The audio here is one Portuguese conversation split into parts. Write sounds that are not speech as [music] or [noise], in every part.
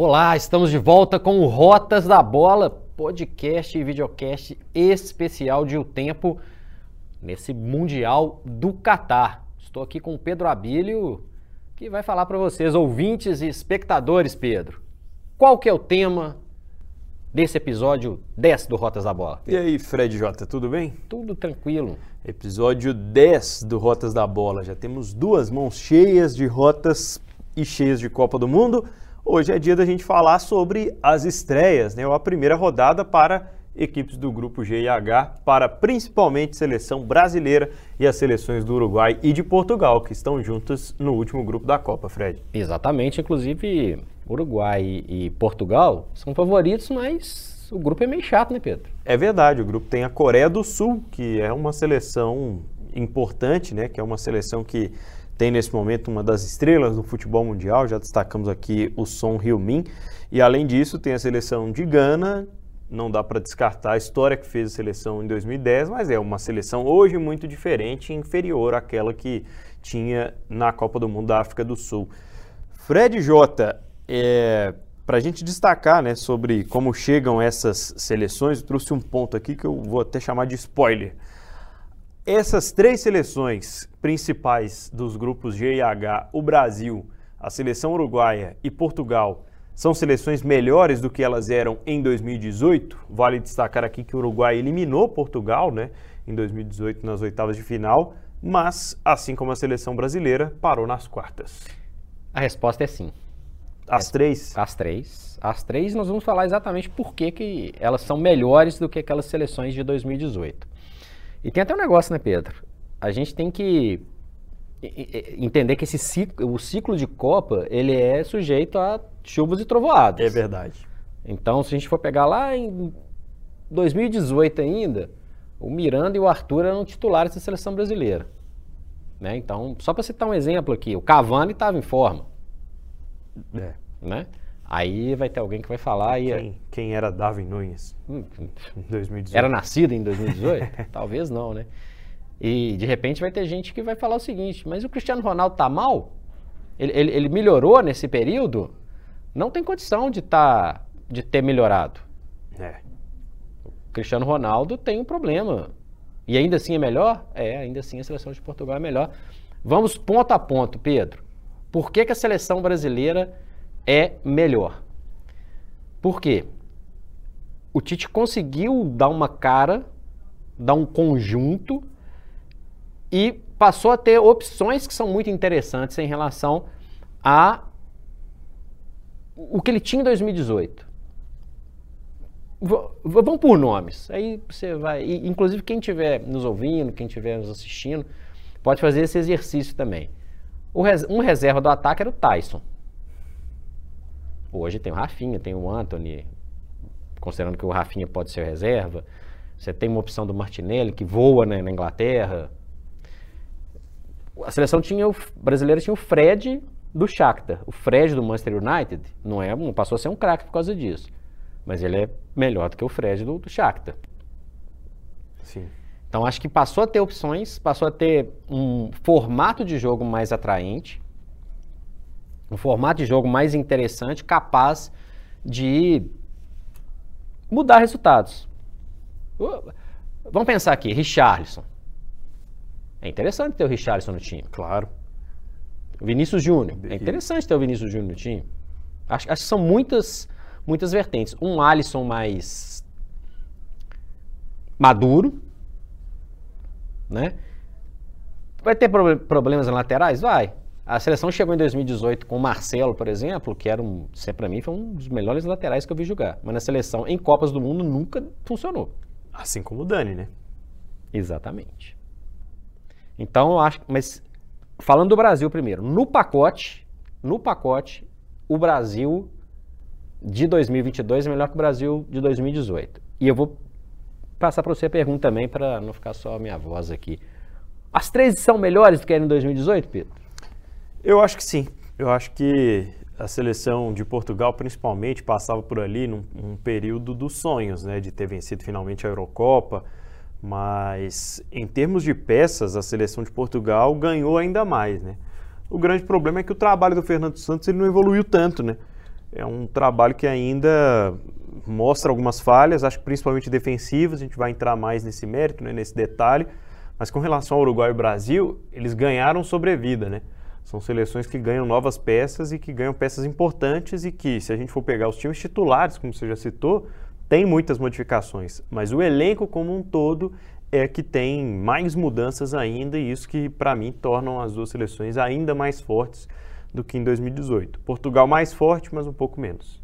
Olá, estamos de volta com o Rotas da Bola, podcast e videocast especial de O Tempo nesse Mundial do Catar. Estou aqui com o Pedro Abílio, que vai falar para vocês, ouvintes e espectadores, Pedro. Qual que é o tema desse episódio 10 do Rotas da Bola? E aí, Fred Jota, tudo bem? Tudo tranquilo. Episódio 10 do Rotas da Bola. Já temos duas mãos cheias de rotas e cheias de Copa do Mundo. Hoje é dia da gente falar sobre as estreias, né? A primeira rodada para equipes do grupo G e H, para principalmente seleção brasileira e as seleções do Uruguai e de Portugal, que estão juntas no último grupo da Copa, Fred. Exatamente, inclusive Uruguai e Portugal são favoritos, mas o grupo é meio chato, né, Pedro? É verdade, o grupo tem a Coreia do Sul, que é uma seleção importante, né? Que é uma seleção que tem nesse momento uma das estrelas do futebol mundial, já destacamos aqui o Son Heung-min, e além disso tem a seleção de Gana, não dá para descartar a história que fez a seleção em 2010, mas é uma seleção hoje muito diferente e inferior àquela que tinha na Copa do Mundo da África do Sul. Fred Jota, é, para a gente destacar né, sobre como chegam essas seleções, trouxe um ponto aqui que eu vou até chamar de spoiler. Essas três seleções principais dos grupos G e H, o Brasil, a seleção uruguaia e Portugal, são seleções melhores do que elas eram em 2018. Vale destacar aqui que o Uruguai eliminou Portugal né, em 2018 nas oitavas de final, mas, assim como a seleção brasileira, parou nas quartas. A resposta é sim. As três? As três. As três, nós vamos falar exatamente por que, que elas são melhores do que aquelas seleções de 2018. E tem até um negócio, né, Pedro? A gente tem que entender que esse ciclo, o ciclo de Copa, ele é sujeito a chuvas e trovoadas. É verdade. Então, se a gente for pegar lá em 2018 ainda, o Miranda e o Arthur eram titulares da seleção brasileira. Né? Então, só para citar um exemplo aqui, o Cavani estava em forma. É. Né? Aí vai ter alguém que vai falar. E... Quem, quem era Darwin Nunes hum, em 2018? Era nascido em 2018? [laughs] Talvez não, né? E de repente vai ter gente que vai falar o seguinte: mas o Cristiano Ronaldo tá mal? Ele, ele, ele melhorou nesse período? Não tem condição de, tá, de ter melhorado. É. O Cristiano Ronaldo tem um problema. E ainda assim é melhor? É, ainda assim a seleção de Portugal é melhor. Vamos ponto a ponto, Pedro. Por que, que a seleção brasileira é melhor. Por quê? O Tite conseguiu dar uma cara, dar um conjunto e passou a ter opções que são muito interessantes em relação a o que ele tinha em 2018. V vamos por nomes. Aí você vai. E, inclusive, quem estiver nos ouvindo, quem estiver nos assistindo, pode fazer esse exercício também. Res, um reserva do ataque era o Tyson. Hoje tem o Rafinha, tem o Anthony, considerando que o Rafinha pode ser reserva. Você tem uma opção do Martinelli, que voa né, na Inglaterra. A seleção tinha o, brasileira tinha o Fred do Shakhtar. O Fred do Manchester United não, é, não passou a ser um craque por causa disso. Mas ele é melhor do que o Fred do, do Shakhtar. Sim. Então acho que passou a ter opções, passou a ter um formato de jogo mais atraente um formato de jogo mais interessante, capaz de mudar resultados. Vamos pensar aqui, Richarlison. É interessante ter o Richarlison no time. Claro. Vinícius Júnior. É interessante ter o Vinícius Júnior no time. Acho, acho que são muitas, muitas vertentes. Um Alisson mais maduro, né? Vai ter problemas laterais? Vai. A seleção chegou em 2018 com o Marcelo, por exemplo, que era um, para mim foi um dos melhores laterais que eu vi jogar. Mas na seleção, em Copas do Mundo, nunca funcionou. Assim como o Dani, né? Exatamente. Então, eu acho. Mas falando do Brasil primeiro, no pacote, no pacote, o Brasil de 2022 é melhor que o Brasil de 2018. E eu vou passar para você a pergunta também, para não ficar só a minha voz aqui. As três são melhores do que eram em 2018, Pedro? Eu acho que sim. Eu acho que a seleção de Portugal, principalmente, passava por ali num, num período dos sonhos, né, de ter vencido finalmente a Eurocopa. Mas em termos de peças, a seleção de Portugal ganhou ainda mais, né? O grande problema é que o trabalho do Fernando Santos ele não evoluiu tanto, né? é um trabalho que ainda mostra algumas falhas, acho que principalmente defensivas, a gente vai entrar mais nesse mérito, né, nesse detalhe, mas com relação ao Uruguai e Brasil, eles ganharam sobrevida, né? São seleções que ganham novas peças e que ganham peças importantes e que, se a gente for pegar os times titulares, como você já citou, tem muitas modificações, mas o elenco como um todo é que tem mais mudanças ainda e isso que, para mim, tornam as duas seleções ainda mais fortes do que em 2018. Portugal mais forte, mas um pouco menos.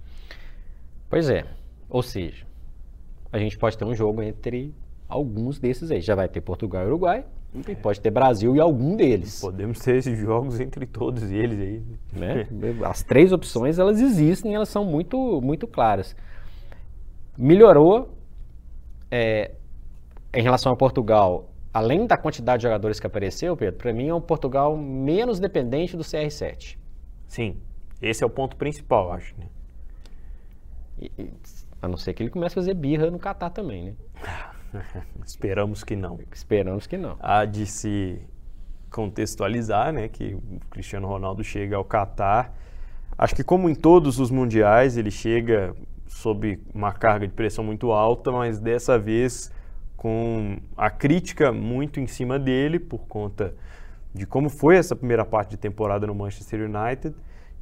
Pois é. Ou seja, a gente pode ter um jogo entre alguns desses aí. Já vai ter Portugal e Uruguai, é. pode ter Brasil e algum deles. Podemos ter esses jogos entre todos eles aí. Né? [laughs] As três opções, elas existem, elas são muito, muito claras. Melhorou é, em relação a Portugal, além da quantidade de jogadores que apareceu, Pedro, para mim é um Portugal menos dependente do CR7. Sim, esse é o ponto principal, acho. Né? E, e, a não ser que ele comece a fazer birra no Catar também, né? [laughs] Esperamos que não. Esperamos que não. Há de se contextualizar, né, que o Cristiano Ronaldo chega ao Catar. Acho que como em todos os mundiais, ele chega sob uma carga de pressão muito alta, mas dessa vez com a crítica muito em cima dele por conta de como foi essa primeira parte de temporada no Manchester United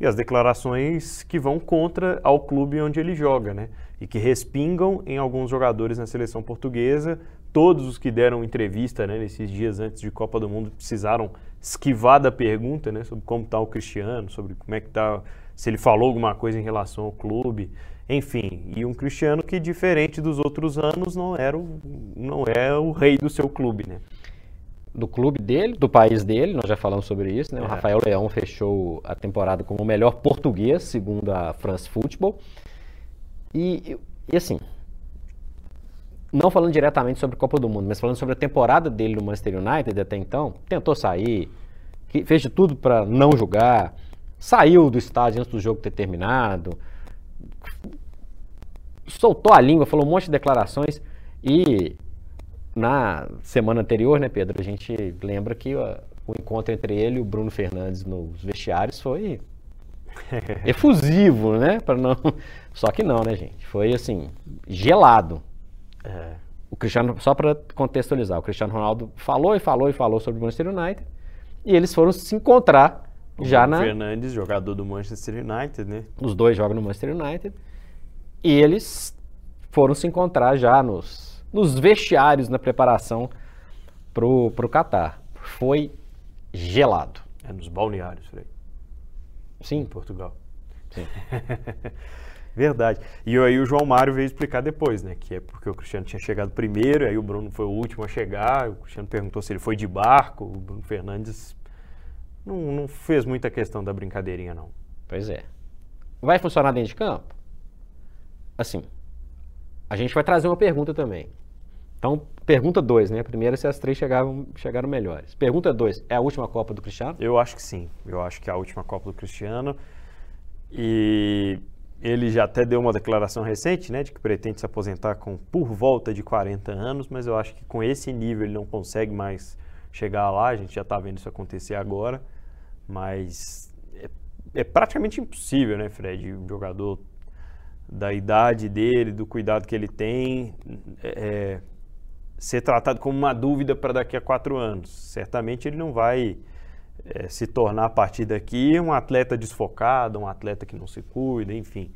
e as declarações que vão contra ao clube onde ele joga, né? E que respingam em alguns jogadores na seleção portuguesa. Todos os que deram entrevista né, nesses dias antes de Copa do Mundo precisaram esquivar da pergunta né, sobre como está o Cristiano, sobre como é que está, se ele falou alguma coisa em relação ao clube. Enfim, e um Cristiano que, diferente dos outros anos, não, era o, não é o rei do seu clube, né? Do clube dele, do país dele, nós já falamos sobre isso, né? É. O Rafael Leão fechou a temporada como o melhor português, segundo a France Football. E, e assim, não falando diretamente sobre a Copa do Mundo, mas falando sobre a temporada dele no Manchester United até então, tentou sair, fez de tudo para não jogar, saiu do estádio antes do jogo ter terminado, soltou a língua, falou um monte de declarações e na semana anterior, né, Pedro, a gente lembra que o, o encontro entre ele e o Bruno Fernandes nos vestiários foi [laughs] efusivo, né? Para não, [laughs] só que não, né, gente? Foi assim gelado. É. O Cristiano, só para contextualizar, o Cristiano Ronaldo falou e falou e falou sobre o Manchester United e eles foram se encontrar o já Bruno na. Fernandes, jogador do Manchester United, né? Os dois jogam no Manchester United. E eles foram se encontrar já nos, nos vestiários na preparação pro, pro Catar. Foi gelado. É nos balneários, Frei. Sim. Em Portugal. Sim. [laughs] Verdade. E aí o João Mário veio explicar depois, né? Que é porque o Cristiano tinha chegado primeiro, aí o Bruno foi o último a chegar, o Cristiano perguntou se ele foi de barco, o Bruno Fernandes não, não fez muita questão da brincadeirinha, não. Pois é. Vai funcionar dentro de campo? Assim, a gente vai trazer uma pergunta também. Então, pergunta 2, né? A primeira se as três chegaram, chegaram melhores. Pergunta 2, é a última Copa do Cristiano? Eu acho que sim. Eu acho que é a última Copa do Cristiano. E ele já até deu uma declaração recente, né, de que pretende se aposentar com por volta de 40 anos, mas eu acho que com esse nível ele não consegue mais chegar lá. A gente já está vendo isso acontecer agora, mas é, é praticamente impossível, né, Fred? Um jogador da idade dele, do cuidado que ele tem, é, ser tratado como uma dúvida para daqui a quatro anos. Certamente ele não vai é, se tornar a partir daqui um atleta desfocado, um atleta que não se cuida, enfim.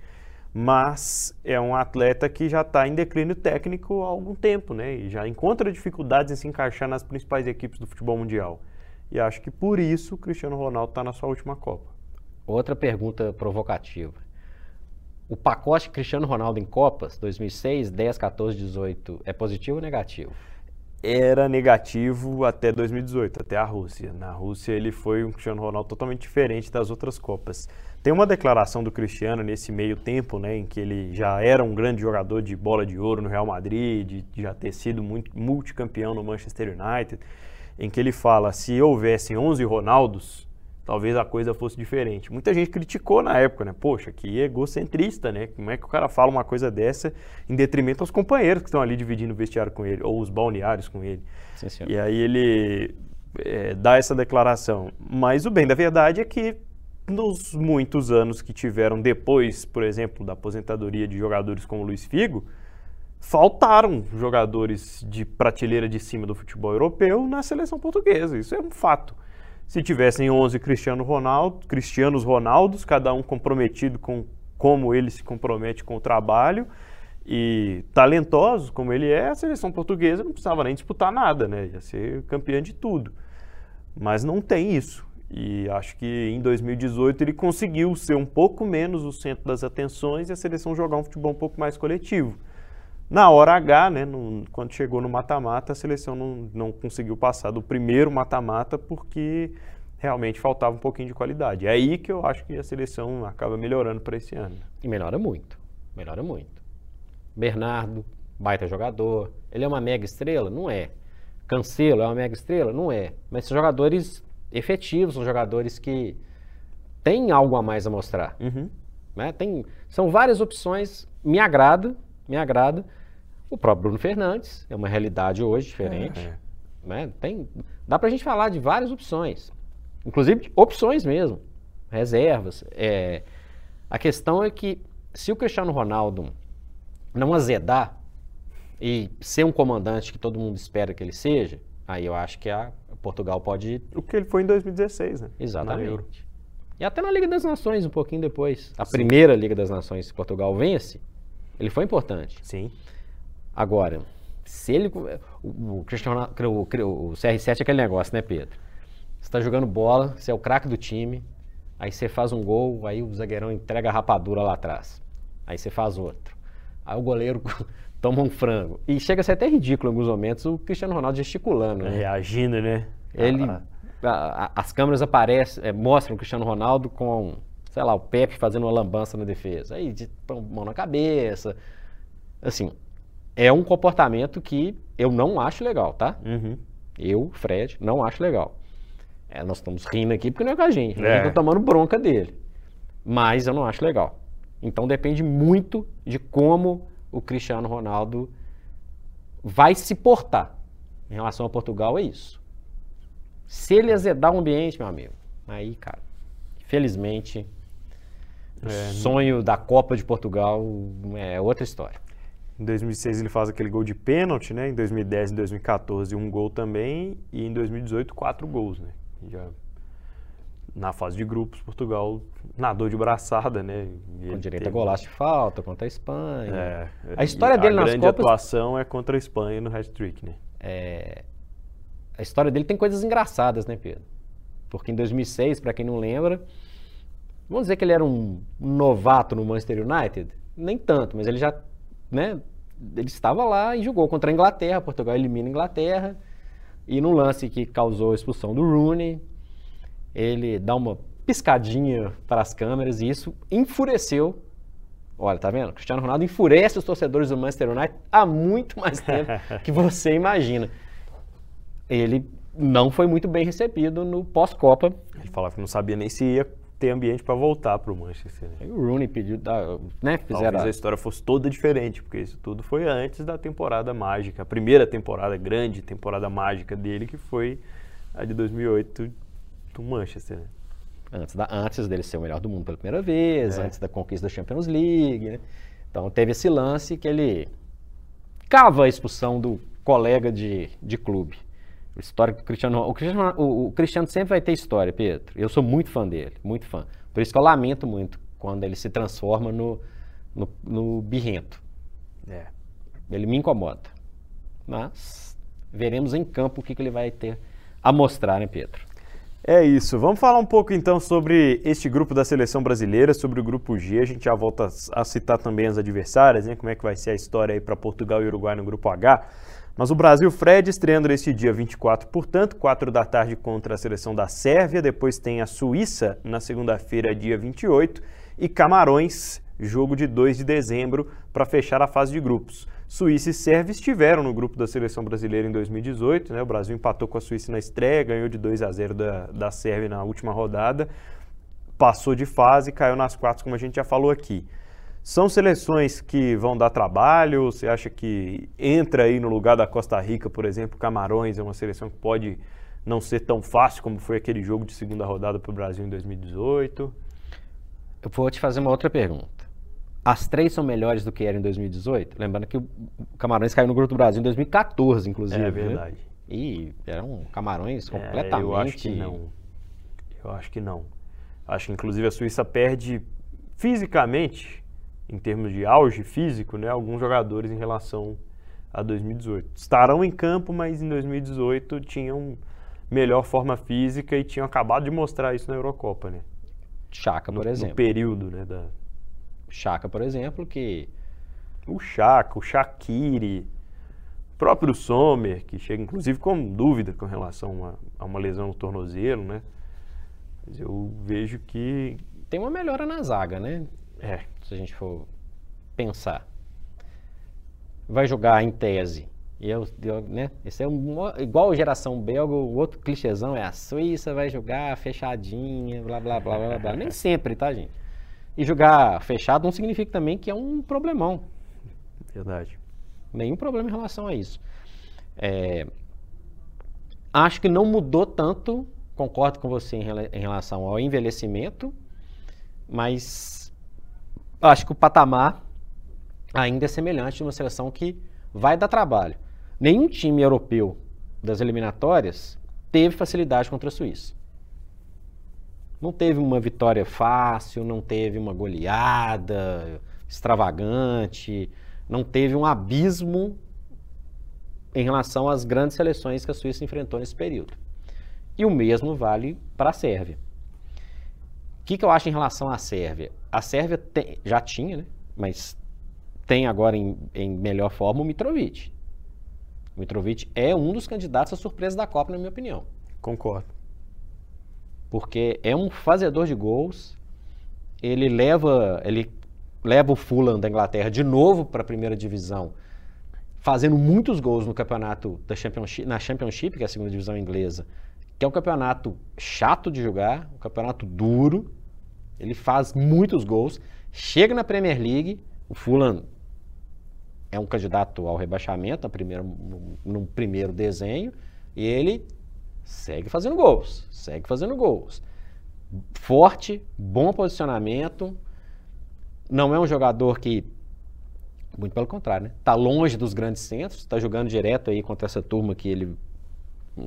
Mas é um atleta que já está em declínio técnico há algum tempo, né? E já encontra dificuldades em se encaixar nas principais equipes do futebol mundial. E acho que por isso o Cristiano Ronaldo está na sua última Copa. Outra pergunta provocativa o pacote Cristiano Ronaldo em Copas, 2006, 10, 14, 18, é positivo ou negativo? Era negativo até 2018, até a Rússia. Na Rússia ele foi um Cristiano Ronaldo totalmente diferente das outras Copas. Tem uma declaração do Cristiano nesse meio tempo, né, em que ele já era um grande jogador de bola de ouro no Real Madrid, de, já ter sido muito, multicampeão no Manchester United, em que ele fala: se houvessem 11 Ronaldos, talvez a coisa fosse diferente. Muita gente criticou na época, né? Poxa, que egocentrista, né? Como é que o cara fala uma coisa dessa em detrimento aos companheiros que estão ali dividindo o vestiário com ele, ou os balneários com ele. Sim, e aí ele é, dá essa declaração. Mas o bem da verdade é que nos muitos anos que tiveram depois, por exemplo, da aposentadoria de jogadores como Luiz Figo, faltaram jogadores de prateleira de cima do futebol europeu na seleção portuguesa. Isso é um fato. Se tivessem 11 Cristiano Ronaldo, Cristianos Ronaldos, cada um comprometido com como ele se compromete com o trabalho e talentosos como ele é, a seleção portuguesa não precisava nem disputar nada, né? Ia ser campeã de tudo. Mas não tem isso. E acho que em 2018 ele conseguiu ser um pouco menos o centro das atenções e a seleção jogar um futebol um pouco mais coletivo. Na hora H, né, no, quando chegou no mata-mata, a seleção não, não conseguiu passar do primeiro mata-mata porque realmente faltava um pouquinho de qualidade. É aí que eu acho que a seleção acaba melhorando para esse ano. E melhora muito, melhora muito. Bernardo, baita jogador. Ele é uma mega estrela? Não é. Cancelo é uma mega estrela? Não é. Mas são jogadores efetivos, são jogadores que têm algo a mais a mostrar. Uhum. Né? Tem, são várias opções, me agrada, me agrada. O próprio Bruno Fernandes é uma realidade hoje diferente. É. Né? Tem, dá pra gente falar de várias opções. Inclusive opções mesmo. Reservas. É, a questão é que se o Cristiano Ronaldo não azedar e ser um comandante que todo mundo espera que ele seja, aí eu acho que a Portugal pode. O que ele foi em 2016, né? Exatamente. E até na Liga das Nações, um pouquinho depois. A Sim. primeira Liga das Nações que Portugal vence, ele foi importante. Sim. Agora, se ele. O, o, Cristiano, o, o CR7 é aquele negócio, né, Pedro? Você está jogando bola, você é o craque do time, aí você faz um gol, aí o zagueirão entrega a rapadura lá atrás. Aí você faz outro. Aí o goleiro [laughs] toma um frango. E chega a ser até ridículo em alguns momentos o Cristiano Ronaldo gesticulando. Né? Reagindo, né? Ele, ah. a, a, as câmeras aparecem, é, mostram o Cristiano Ronaldo com, sei lá, o Pepe fazendo uma lambança na defesa. Aí de mão na cabeça. Assim, é um comportamento que eu não acho legal, tá? Uhum. Eu, Fred, não acho legal. É, nós estamos rindo aqui porque não é com a gente. É. A gente tá tomando bronca dele. Mas eu não acho legal. Então depende muito de como o Cristiano Ronaldo vai se portar. Em relação a Portugal, é isso. Se ele azedar o ambiente, meu amigo, aí, cara, infelizmente, é, o sonho da Copa de Portugal é outra história. Em 2006 ele faz aquele gol de pênalti, né? Em 2010 e 2014 um gol também e em 2018 quatro gols, né? Já na fase de grupos, Portugal nadou de braçada, né? E com direito a golaço de falta contra a Espanha. É, a história dele a nas Copas... A grande atuação é contra a Espanha no hat-trick, né? É, a história dele tem coisas engraçadas, né, Pedro? Porque em 2006, para quem não lembra, vamos dizer que ele era um novato no Manchester United? Nem tanto, mas ele já, né? Ele estava lá e jogou contra a Inglaterra, Portugal elimina a Inglaterra, e num lance que causou a expulsão do Rooney, ele dá uma piscadinha para as câmeras e isso enfureceu. Olha, tá vendo? Cristiano Ronaldo enfurece os torcedores do Manchester United há muito mais tempo [laughs] que você imagina. Ele não foi muito bem recebido no pós-Copa. Ele falava que não sabia nem se ia ter ambiente para voltar para o Manchester. Né? o Rooney pediu, né, fizeram... Talvez a história fosse toda diferente, porque isso tudo foi antes da temporada mágica, a primeira temporada grande, temporada mágica dele, que foi a de 2008 do Manchester. Né? Antes, da, antes dele ser o melhor do mundo pela primeira vez, é. antes da conquista da Champions League. Né? Então teve esse lance que ele cava a expulsão do colega de, de clube. História que o Cristiano, o Cristiano, o, o Cristiano sempre vai ter história, Pedro. Eu sou muito fã dele, muito fã. Por isso que eu lamento muito quando ele se transforma no, no, no birrento. É. Ele me incomoda. Mas veremos em campo o que, que ele vai ter a mostrar, né, Pedro? É isso. Vamos falar um pouco então sobre este grupo da seleção brasileira, sobre o grupo G. A gente já volta a citar também as adversárias, né? Como é que vai ser a história aí para Portugal e Uruguai no grupo H. Mas o Brasil Fred estreando neste dia 24, portanto, 4 da tarde contra a seleção da Sérvia, depois tem a Suíça na segunda-feira, dia 28, e Camarões, jogo de 2 de dezembro, para fechar a fase de grupos. Suíça e Sérvia estiveram no grupo da seleção brasileira em 2018. Né? O Brasil empatou com a Suíça na estreia, ganhou de 2 a 0 da, da Sérvia na última rodada, passou de fase e caiu nas quartas, como a gente já falou aqui. São seleções que vão dar trabalho? Você acha que entra aí no lugar da Costa Rica, por exemplo, Camarões é uma seleção que pode não ser tão fácil como foi aquele jogo de segunda rodada para o Brasil em 2018? Eu vou te fazer uma outra pergunta. As três são melhores do que eram em 2018? Lembrando que o Camarões caiu no Grupo do Brasil em 2014, inclusive. É verdade. Né? E eram Camarões completamente... É, eu acho que não. Eu acho que não. Acho que inclusive a Suíça perde fisicamente, em termos de auge físico, né, alguns jogadores em relação a 2018. Estarão em campo, mas em 2018 tinham melhor forma física e tinham acabado de mostrar isso na Eurocopa, né? Chaka, por no, exemplo. No período, né, da Chaka, por exemplo, que o Chaka, o Shaqiri, próprio Sommer, que chega inclusive com dúvida com relação a uma, a uma lesão no tornozelo, né? Mas eu vejo que tem uma melhora na zaga, né? É. Se a gente for pensar. Vai jogar em tese. E eu, eu né? Esse é um, igual geração belga, o outro clichêzão é a Suíça vai jogar fechadinha, blá blá blá blá blá. Nem sempre, tá, gente? E jogar fechado não significa também que é um problemão. Verdade. Nenhum problema em relação a isso. É, acho que não mudou tanto, concordo com você em relação ao envelhecimento, mas acho que o patamar ainda é semelhante de uma seleção que vai dar trabalho. Nenhum time europeu das eliminatórias teve facilidade contra a Suíça. Não teve uma vitória fácil, não teve uma goleada extravagante, não teve um abismo em relação às grandes seleções que a Suíça enfrentou nesse período. E o mesmo vale para a Sérvia. O que, que, eu acho em relação à Sérvia? A Sérvia tem, já tinha, né? mas tem agora em, em melhor forma o Mitrovic. O Mitrovic é um dos candidatos à surpresa da Copa, na minha opinião. Concordo. Porque é um fazedor de gols. Ele leva, ele leva o Fulham da Inglaterra de novo para a primeira divisão, fazendo muitos gols no campeonato da Championship, na Championship, que é a segunda divisão inglesa, que é um campeonato chato de jogar, um campeonato duro. Ele faz muitos gols, chega na Premier League, o Fulham é um candidato ao rebaixamento no no primeiro desenho, e ele segue fazendo gols, segue fazendo gols. Forte, bom posicionamento, não é um jogador que, muito pelo contrário, né? Tá longe dos grandes centros, está jogando direto aí contra essa turma que ele,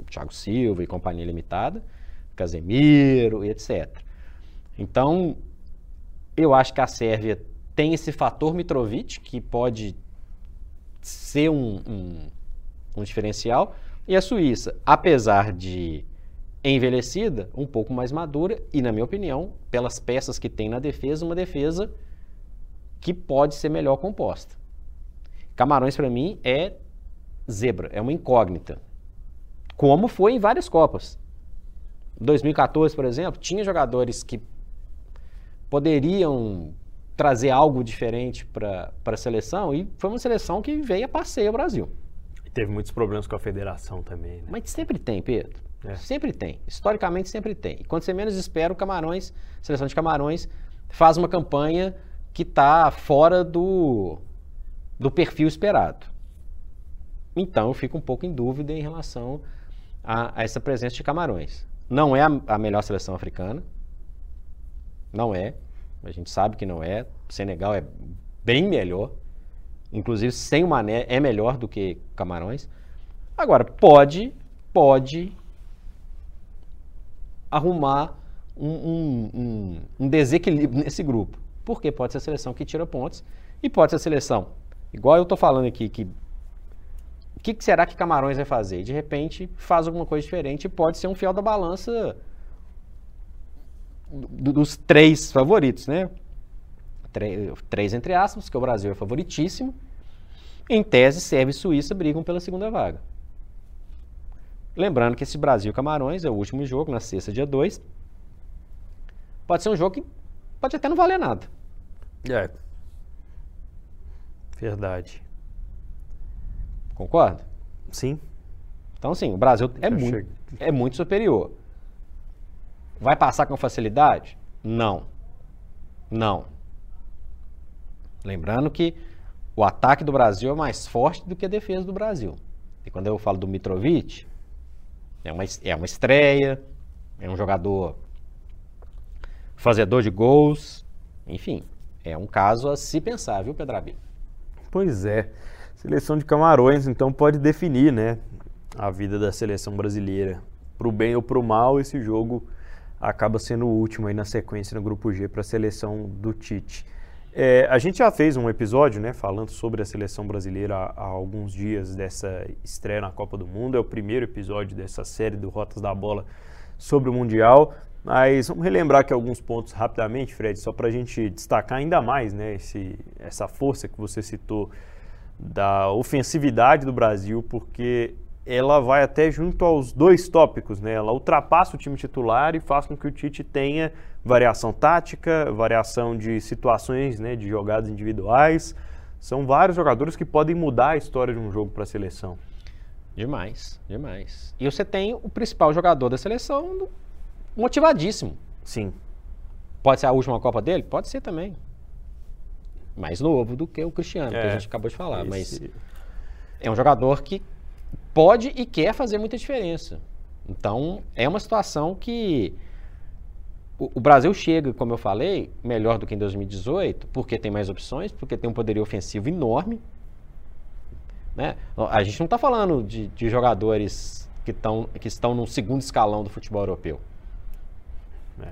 Thiago Silva e companhia limitada, Casemiro e etc. Então, eu acho que a Sérvia tem esse fator Mitrovic que pode ser um, um, um diferencial. E a Suíça, apesar de envelhecida, um pouco mais madura e, na minha opinião, pelas peças que tem na defesa, uma defesa que pode ser melhor composta. Camarões, para mim, é zebra, é uma incógnita. Como foi em várias Copas. 2014, por exemplo, tinha jogadores que poderiam trazer algo diferente para a seleção e foi uma seleção que veio a passeio ao Brasil. E teve muitos problemas com a federação também, né? Mas sempre tem, Pedro. É. Sempre tem. Historicamente sempre tem. E quando você menos espera, o Camarões, a seleção de Camarões, faz uma campanha que está fora do, do perfil esperado. Então eu fico um pouco em dúvida em relação a, a essa presença de Camarões. Não é a, a melhor seleção africana. Não é. A gente sabe que não é. Senegal é bem melhor. Inclusive, sem o Mané é melhor do que Camarões. Agora, pode, pode arrumar um, um, um, um desequilíbrio nesse grupo. Porque pode ser a seleção que tira pontos e pode ser a seleção, igual eu estou falando aqui, que o que, que, será que Camarões vai fazer? De repente faz alguma coisa diferente e pode ser um fiel da balança dos três favoritos, né? Três entre aspas, que o Brasil é favoritíssimo. Em tese, Sérvia e Suíça brigam pela segunda vaga. Lembrando que esse Brasil Camarões é o último jogo, na sexta, dia 2. Pode ser um jogo que pode até não valer nada. É. Verdade. Concorda? Sim. Então, sim, o Brasil é muito, é muito superior. Vai passar com facilidade? Não. Não. Lembrando que o ataque do Brasil é mais forte do que a defesa do Brasil. E quando eu falo do Mitrovic, É uma, é uma estreia, é um jogador fazedor de gols, enfim, é um caso a se pensar, viu, Pedrabi? Pois é. Seleção de Camarões, então, pode definir, né, a vida da seleção brasileira. Para o bem ou para o mal, esse jogo acaba sendo o último aí na sequência no Grupo G para a seleção do Tite. É, a gente já fez um episódio, né, falando sobre a seleção brasileira há, há, alguns dias dessa estreia na Copa do Mundo. É o primeiro episódio dessa série do Rotas da Bola sobre o Mundial. Mas vamos relembrar aqui alguns pontos rapidamente, Fred, só para a gente destacar ainda mais né, esse, essa força que você citou da ofensividade do Brasil, porque ela vai até junto aos dois tópicos, né? Ela ultrapassa o time titular e faz com que o Tite tenha variação tática, variação de situações, né, de jogadas individuais. São vários jogadores que podem mudar a história de um jogo para a seleção. Demais, demais. E você tem o principal jogador da seleção motivadíssimo. Sim. Pode ser a última Copa dele? Pode ser também. Mais novo do que o Cristiano, é, que a é, gente acabou de falar. Esse... Mas é um jogador que pode e quer fazer muita diferença. Então, é uma situação que o, o Brasil chega, como eu falei, melhor do que em 2018, porque tem mais opções, porque tem um poderio ofensivo enorme. Né? A gente não está falando de, de jogadores que, tão, que estão no segundo escalão do futebol europeu. É.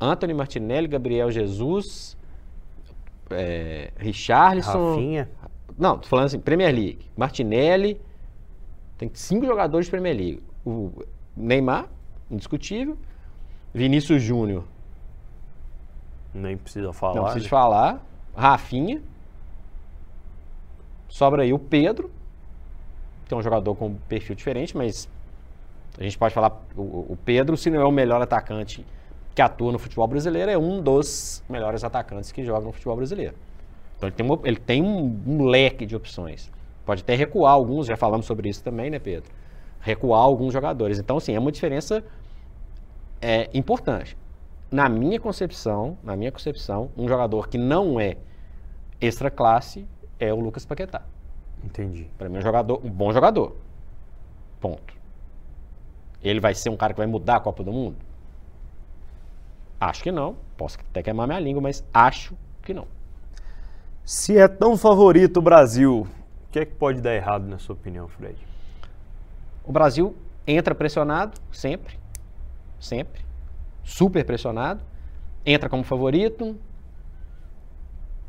Anthony Martinelli, Gabriel Jesus, é, Richarlison. Rafinha. Não, tô falando assim, Premier League. Martinelli, tem cinco jogadores de Premier League. O Neymar, indiscutível. Vinícius Júnior. Nem precisa falar. Não precisa né? falar. Rafinha. Sobra aí o Pedro. Tem um jogador com um perfil diferente, mas a gente pode falar. O, o Pedro, se não é o melhor atacante que atua no futebol brasileiro, é um dos melhores atacantes que joga no futebol brasileiro. Então ele tem, uma, ele tem um, um, leque de opções. Pode até recuar alguns, já falamos sobre isso também, né, Pedro? Recuar alguns jogadores. Então, assim, é uma diferença é, importante. Na minha concepção, na minha concepção, um jogador que não é extra classe é o Lucas Paquetá. Entendi. Para mim, é um jogador, um bom jogador. Ponto. Ele vai ser um cara que vai mudar a Copa do Mundo? Acho que não. Posso até queimar minha língua, mas acho que não. Se é tão favorito o Brasil, que é que pode dar errado, na sua opinião, Fred? O Brasil entra pressionado, sempre. Sempre. Super pressionado. Entra como favorito.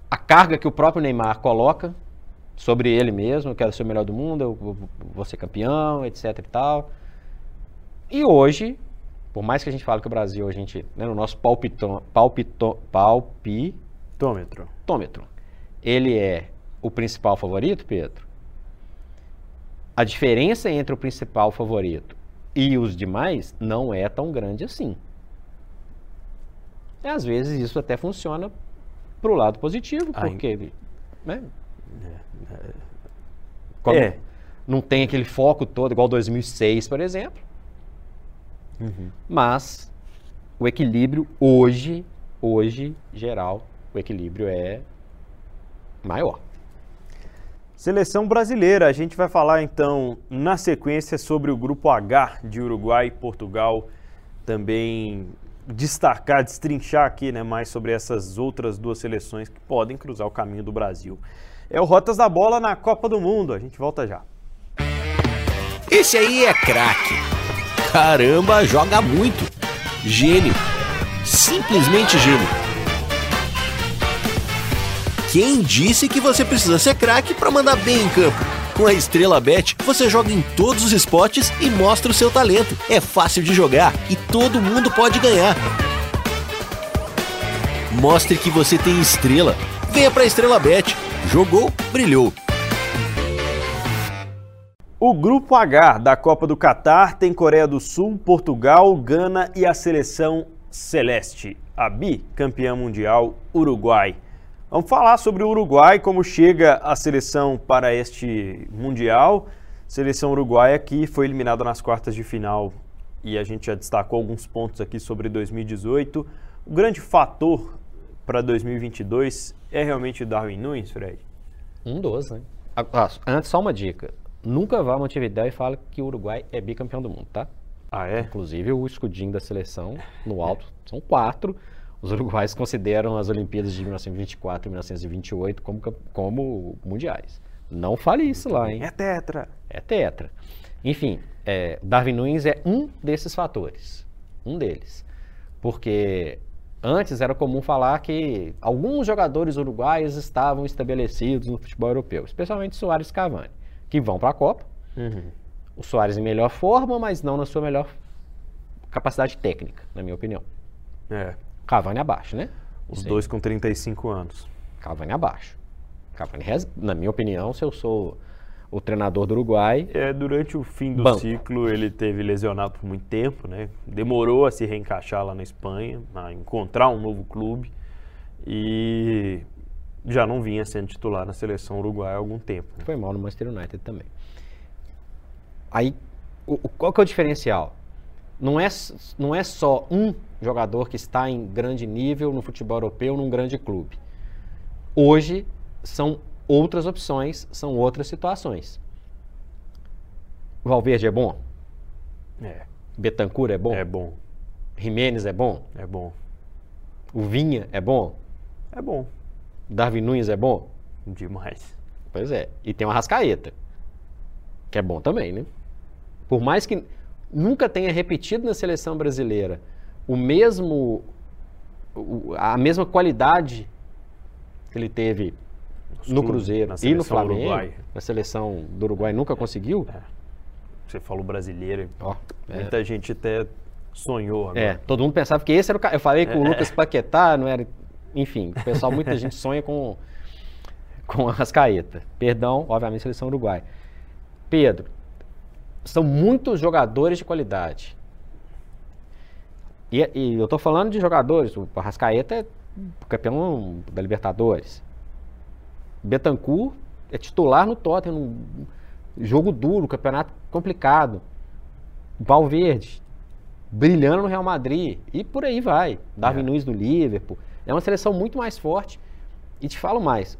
A carga que o próprio Neymar coloca sobre ele mesmo, eu quero ser o melhor do mundo, eu vou ser campeão, etc e tal. E hoje, por mais que a gente fale que o Brasil, a gente, né, no nosso palpitô, palpitô, palpitômetro, tômetro, ele é o principal favorito, Pedro, a diferença entre o principal favorito e os demais não é tão grande assim. E às vezes isso até funciona para o lado positivo, porque né, é, é. não tem aquele foco todo, igual 2006, por exemplo, Uhum. Mas o equilíbrio hoje, hoje, geral, o equilíbrio é maior. Seleção brasileira, a gente vai falar então na sequência sobre o grupo H de Uruguai e Portugal, também destacar, destrinchar aqui né, mais sobre essas outras duas seleções que podem cruzar o caminho do Brasil. É o Rotas da Bola na Copa do Mundo, a gente volta já. Esse aí é craque Caramba, joga muito. Gênio. Simplesmente gênio. Quem disse que você precisa ser craque para mandar bem em campo? Com a Estrela Bet, você joga em todos os esportes e mostra o seu talento. É fácil de jogar e todo mundo pode ganhar. Mostre que você tem estrela. Venha para a Estrela Bet. Jogou, brilhou. O grupo H da Copa do Catar tem Coreia do Sul, Portugal, Gana e a seleção celeste, a bicampeã mundial Uruguai. Vamos falar sobre o Uruguai, como chega a seleção para este mundial. Seleção uruguaia que foi eliminada nas quartas de final e a gente já destacou alguns pontos aqui sobre 2018. O grande fator para 2022 é realmente o Darwin Nunes, Fred? Um dos, né? Ah, antes, só uma dica nunca vá a Montevideo e fale que o Uruguai é bicampeão do mundo, tá? Ah, é? Inclusive o escudinho da seleção no alto são quatro. Os uruguais consideram as Olimpíadas de 1924 e 1928 como, como mundiais. Não fale isso lá, hein? É tetra. É tetra. Enfim, é, Darwin Nunes é um desses fatores. Um deles. Porque antes era comum falar que alguns jogadores uruguaios estavam estabelecidos no futebol europeu, especialmente Soares e Cavani, que vão para a Copa. Uhum. O Soares em melhor forma, mas não na sua melhor capacidade técnica, na minha opinião. É. Cavani abaixo, né? Os Sim. dois com 35 anos. Cavani abaixo. Cavani, na minha opinião, se eu sou o treinador do Uruguai. É, durante o fim do banco. ciclo, ele teve lesionado por muito tempo, né? Demorou a se reencaixar lá na Espanha, a encontrar um novo clube e já não vinha sendo titular na seleção uruguaia há algum tempo. Né? Foi mal no Manchester United também. Aí, o, qual que é o diferencial? Não é, não é só um jogador que está em grande nível no futebol europeu, num grande clube. Hoje, são outras opções, são outras situações. O Valverde é bom? É. Betancur é bom? É bom. Jimenez é bom? É bom. O Vinha é bom? É bom. Darwin Nunes é bom? Demais. Pois é. E tem uma Rascaeta, que é bom também, né? Por mais que nunca tenha repetido na seleção brasileira o mesmo a mesma qualidade que ele teve no Cruzeiro e no Flamengo, Uruguai. na seleção do Uruguai nunca conseguiu. É. Você falou brasileiro, oh, muita é. gente até sonhou agora. É, todo mundo pensava que esse era o cara. Eu falei que o é. Lucas Paquetá não era. Enfim, o pessoal, muita gente sonha com, com a Rascaeta. Perdão, obviamente, seleção Uruguai. Pedro, são muitos jogadores de qualidade. E, e eu estou falando de jogadores. O Rascaeta é campeão da Libertadores. Betancourt é titular no Tottenham, jogo duro, campeonato complicado. Valverde, brilhando no Real Madrid. E por aí vai. Darwin é. Nunes do Liverpool. É uma seleção muito mais forte. E te falo mais.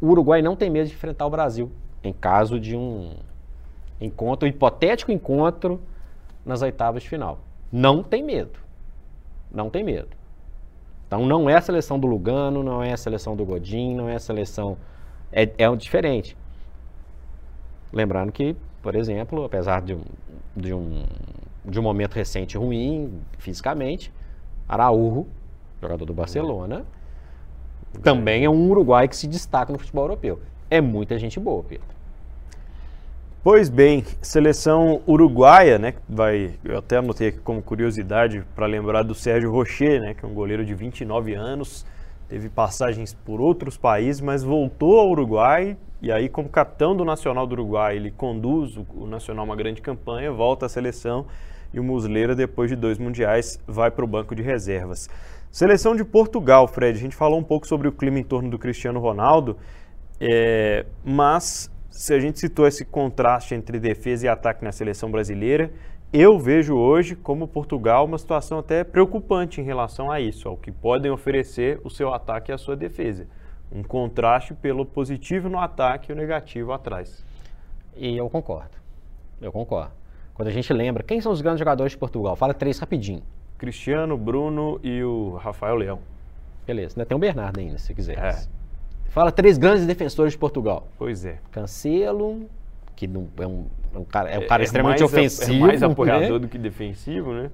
O Uruguai não tem medo de enfrentar o Brasil em caso de um encontro, um hipotético encontro nas oitavas de final. Não tem medo. Não tem medo. Então não é a seleção do Lugano, não é a seleção do Godin, não é a seleção. É, é diferente. Lembrando que, por exemplo, apesar de um, de um, de um momento recente ruim fisicamente, Araújo, jogador do Barcelona, também é um uruguai que se destaca no futebol europeu. É muita gente boa, Pedro. Pois bem, seleção uruguaia, né? Vai, eu até anotei aqui como curiosidade para lembrar do Sérgio Rocher, né? Que é um goleiro de 29 anos, teve passagens por outros países, mas voltou ao Uruguai e aí, como capitão do Nacional do Uruguai, ele conduz o, o Nacional uma grande campanha, volta à seleção e o Musleira, depois de dois mundiais, vai para o banco de reservas. Seleção de Portugal, Fred. A gente falou um pouco sobre o clima em torno do Cristiano Ronaldo, é, mas a gente citou esse contraste entre defesa e ataque na seleção brasileira, eu vejo hoje como Portugal uma situação até preocupante em relação a isso, ao que podem oferecer o seu ataque e a sua defesa. Um contraste pelo positivo no ataque e o negativo atrás. E eu concordo. Eu concordo. Quando a gente lembra, quem são os grandes jogadores de Portugal? Fala três rapidinho. Cristiano, Bruno e o Rafael Leão. Beleza, ainda tem o Bernardo ainda, se quiser. É. Fala três grandes defensores de Portugal. Pois é. Cancelo, que não, é, um, é um cara, é um cara é, extremamente ofensivo. É mais apoiador né? do que defensivo, né?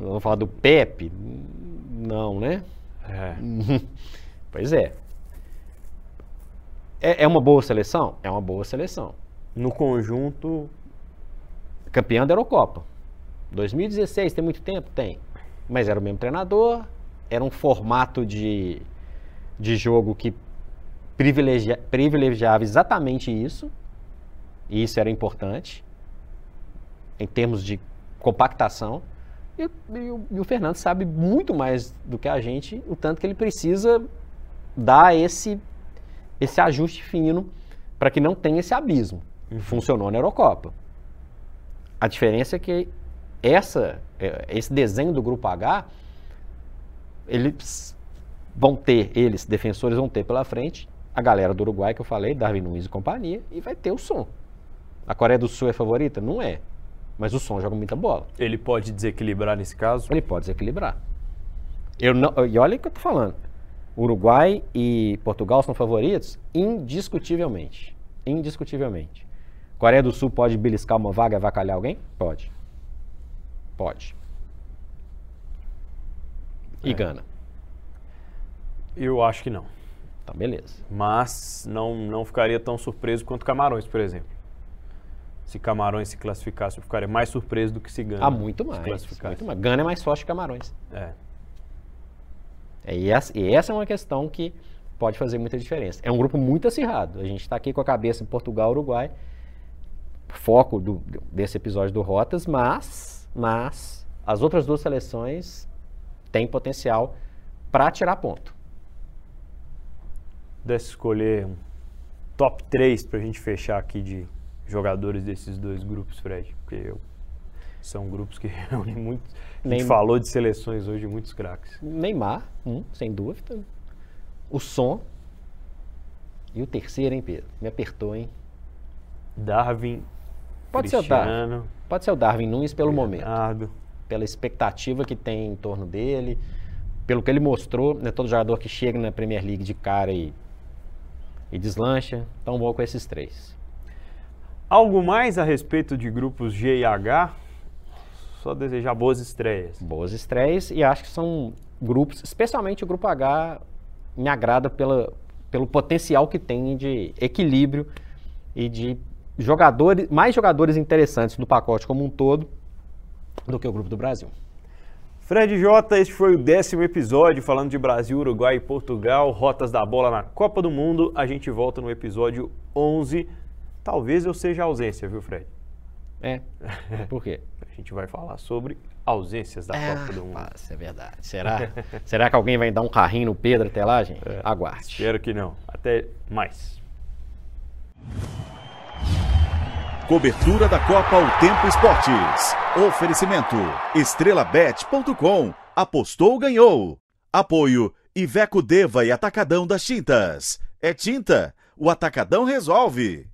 Vamos falar do Pepe? Não, né? É. [laughs] pois é. é. É uma boa seleção? É uma boa seleção. No conjunto. Campeão da Eurocopa. 2016, tem muito tempo? Tem. Mas era o mesmo treinador, era um formato de de jogo que privilegia, privilegiava exatamente isso, e isso era importante, em termos de compactação. E, e, o, e, o, Fernando sabe muito mais do que a gente, o tanto que ele precisa dar esse, esse ajuste fino para que não tenha esse abismo. Uhum. Funcionou na Eurocopa. A diferença é que essa, é, esse desenho do grupo H, ele vão ter, eles, defensores, vão ter pela frente a galera do Uruguai que eu falei, Darwin Nunes e companhia, e vai ter o som. A Coreia do Sul é favorita? Não é. Mas o som joga muita bola. Ele pode desequilibrar nesse caso? Ele pode desequilibrar. Eu não, e olha o que eu tô falando. Uruguai e Portugal são favoritos indiscutivelmente. Indiscutivelmente. Coreia do Sul pode beliscar uma vaga e avacalhar alguém? Pode. Pode. E É. Gana? Eu acho que não. Tá, beleza. Mas não, não ficaria tão surpreso quanto Camarões, por exemplo. Se Camarões se classificasse, eu ficaria mais surpreso do que se Gana Ah, muito mais. Muito mais. Gana é mais forte que Camarões. É. É, e, essa, e essa é uma questão que pode fazer muita diferença. É um grupo muito acirrado. A gente está aqui com a cabeça em Portugal, Uruguai, foco do- desse episódio do Rotas, mas, mas as outras duas seleções têm potencial para tirar ponto. Pudesse escolher um top 3 pra gente fechar aqui de jogadores desses dois grupos, Fred. Porque eu- são grupos que [laughs] reúnem muito. A gente falou de seleções hoje, muitos craques. Neymar, um, sem dúvida. O Som. E o terceiro, hein, Pedro? Me apertou, hein? Darwin, Pode ser o Darwin. Cristiano, Pode ser o Darwin Nunes pelo momento. Bernardo. pela expectativa que tem em torno dele, pelo que ele mostrou, né, todo jogador que chega na Premier League de cara e, e deslancha, tão bom com esses três. Algo mais a respeito de grupos G e H? Só desejar boas estreias. Boas estreias e acho que são grupos, especialmente o grupo H, me agrada pela, pelo potencial que tem de equilíbrio e de jogadores, mais jogadores interessantes no pacote como um todo do que o grupo do Brasil. Fred J, este foi o décimo episódio falando de Brasil, Uruguai e Portugal, rotas da bola na Copa do Mundo. A gente volta no episódio 11. Talvez eu seja ausência, viu, Fred? É, [laughs] por quê? A gente vai falar sobre ausências da Copa do Mundo. rapaz, é verdade. Será? [laughs] Será que alguém vai dar um carrinho no Pedro até lá, gente? Aguarde. Espero que não. Até mais. Cobertura da Copa O Tempo Esportes. Oferecimento estrelabet.com. Apostou, ganhou. Apoio Iveco Deva e Atacadão das Tintas. É tinta, o Atacadão resolve.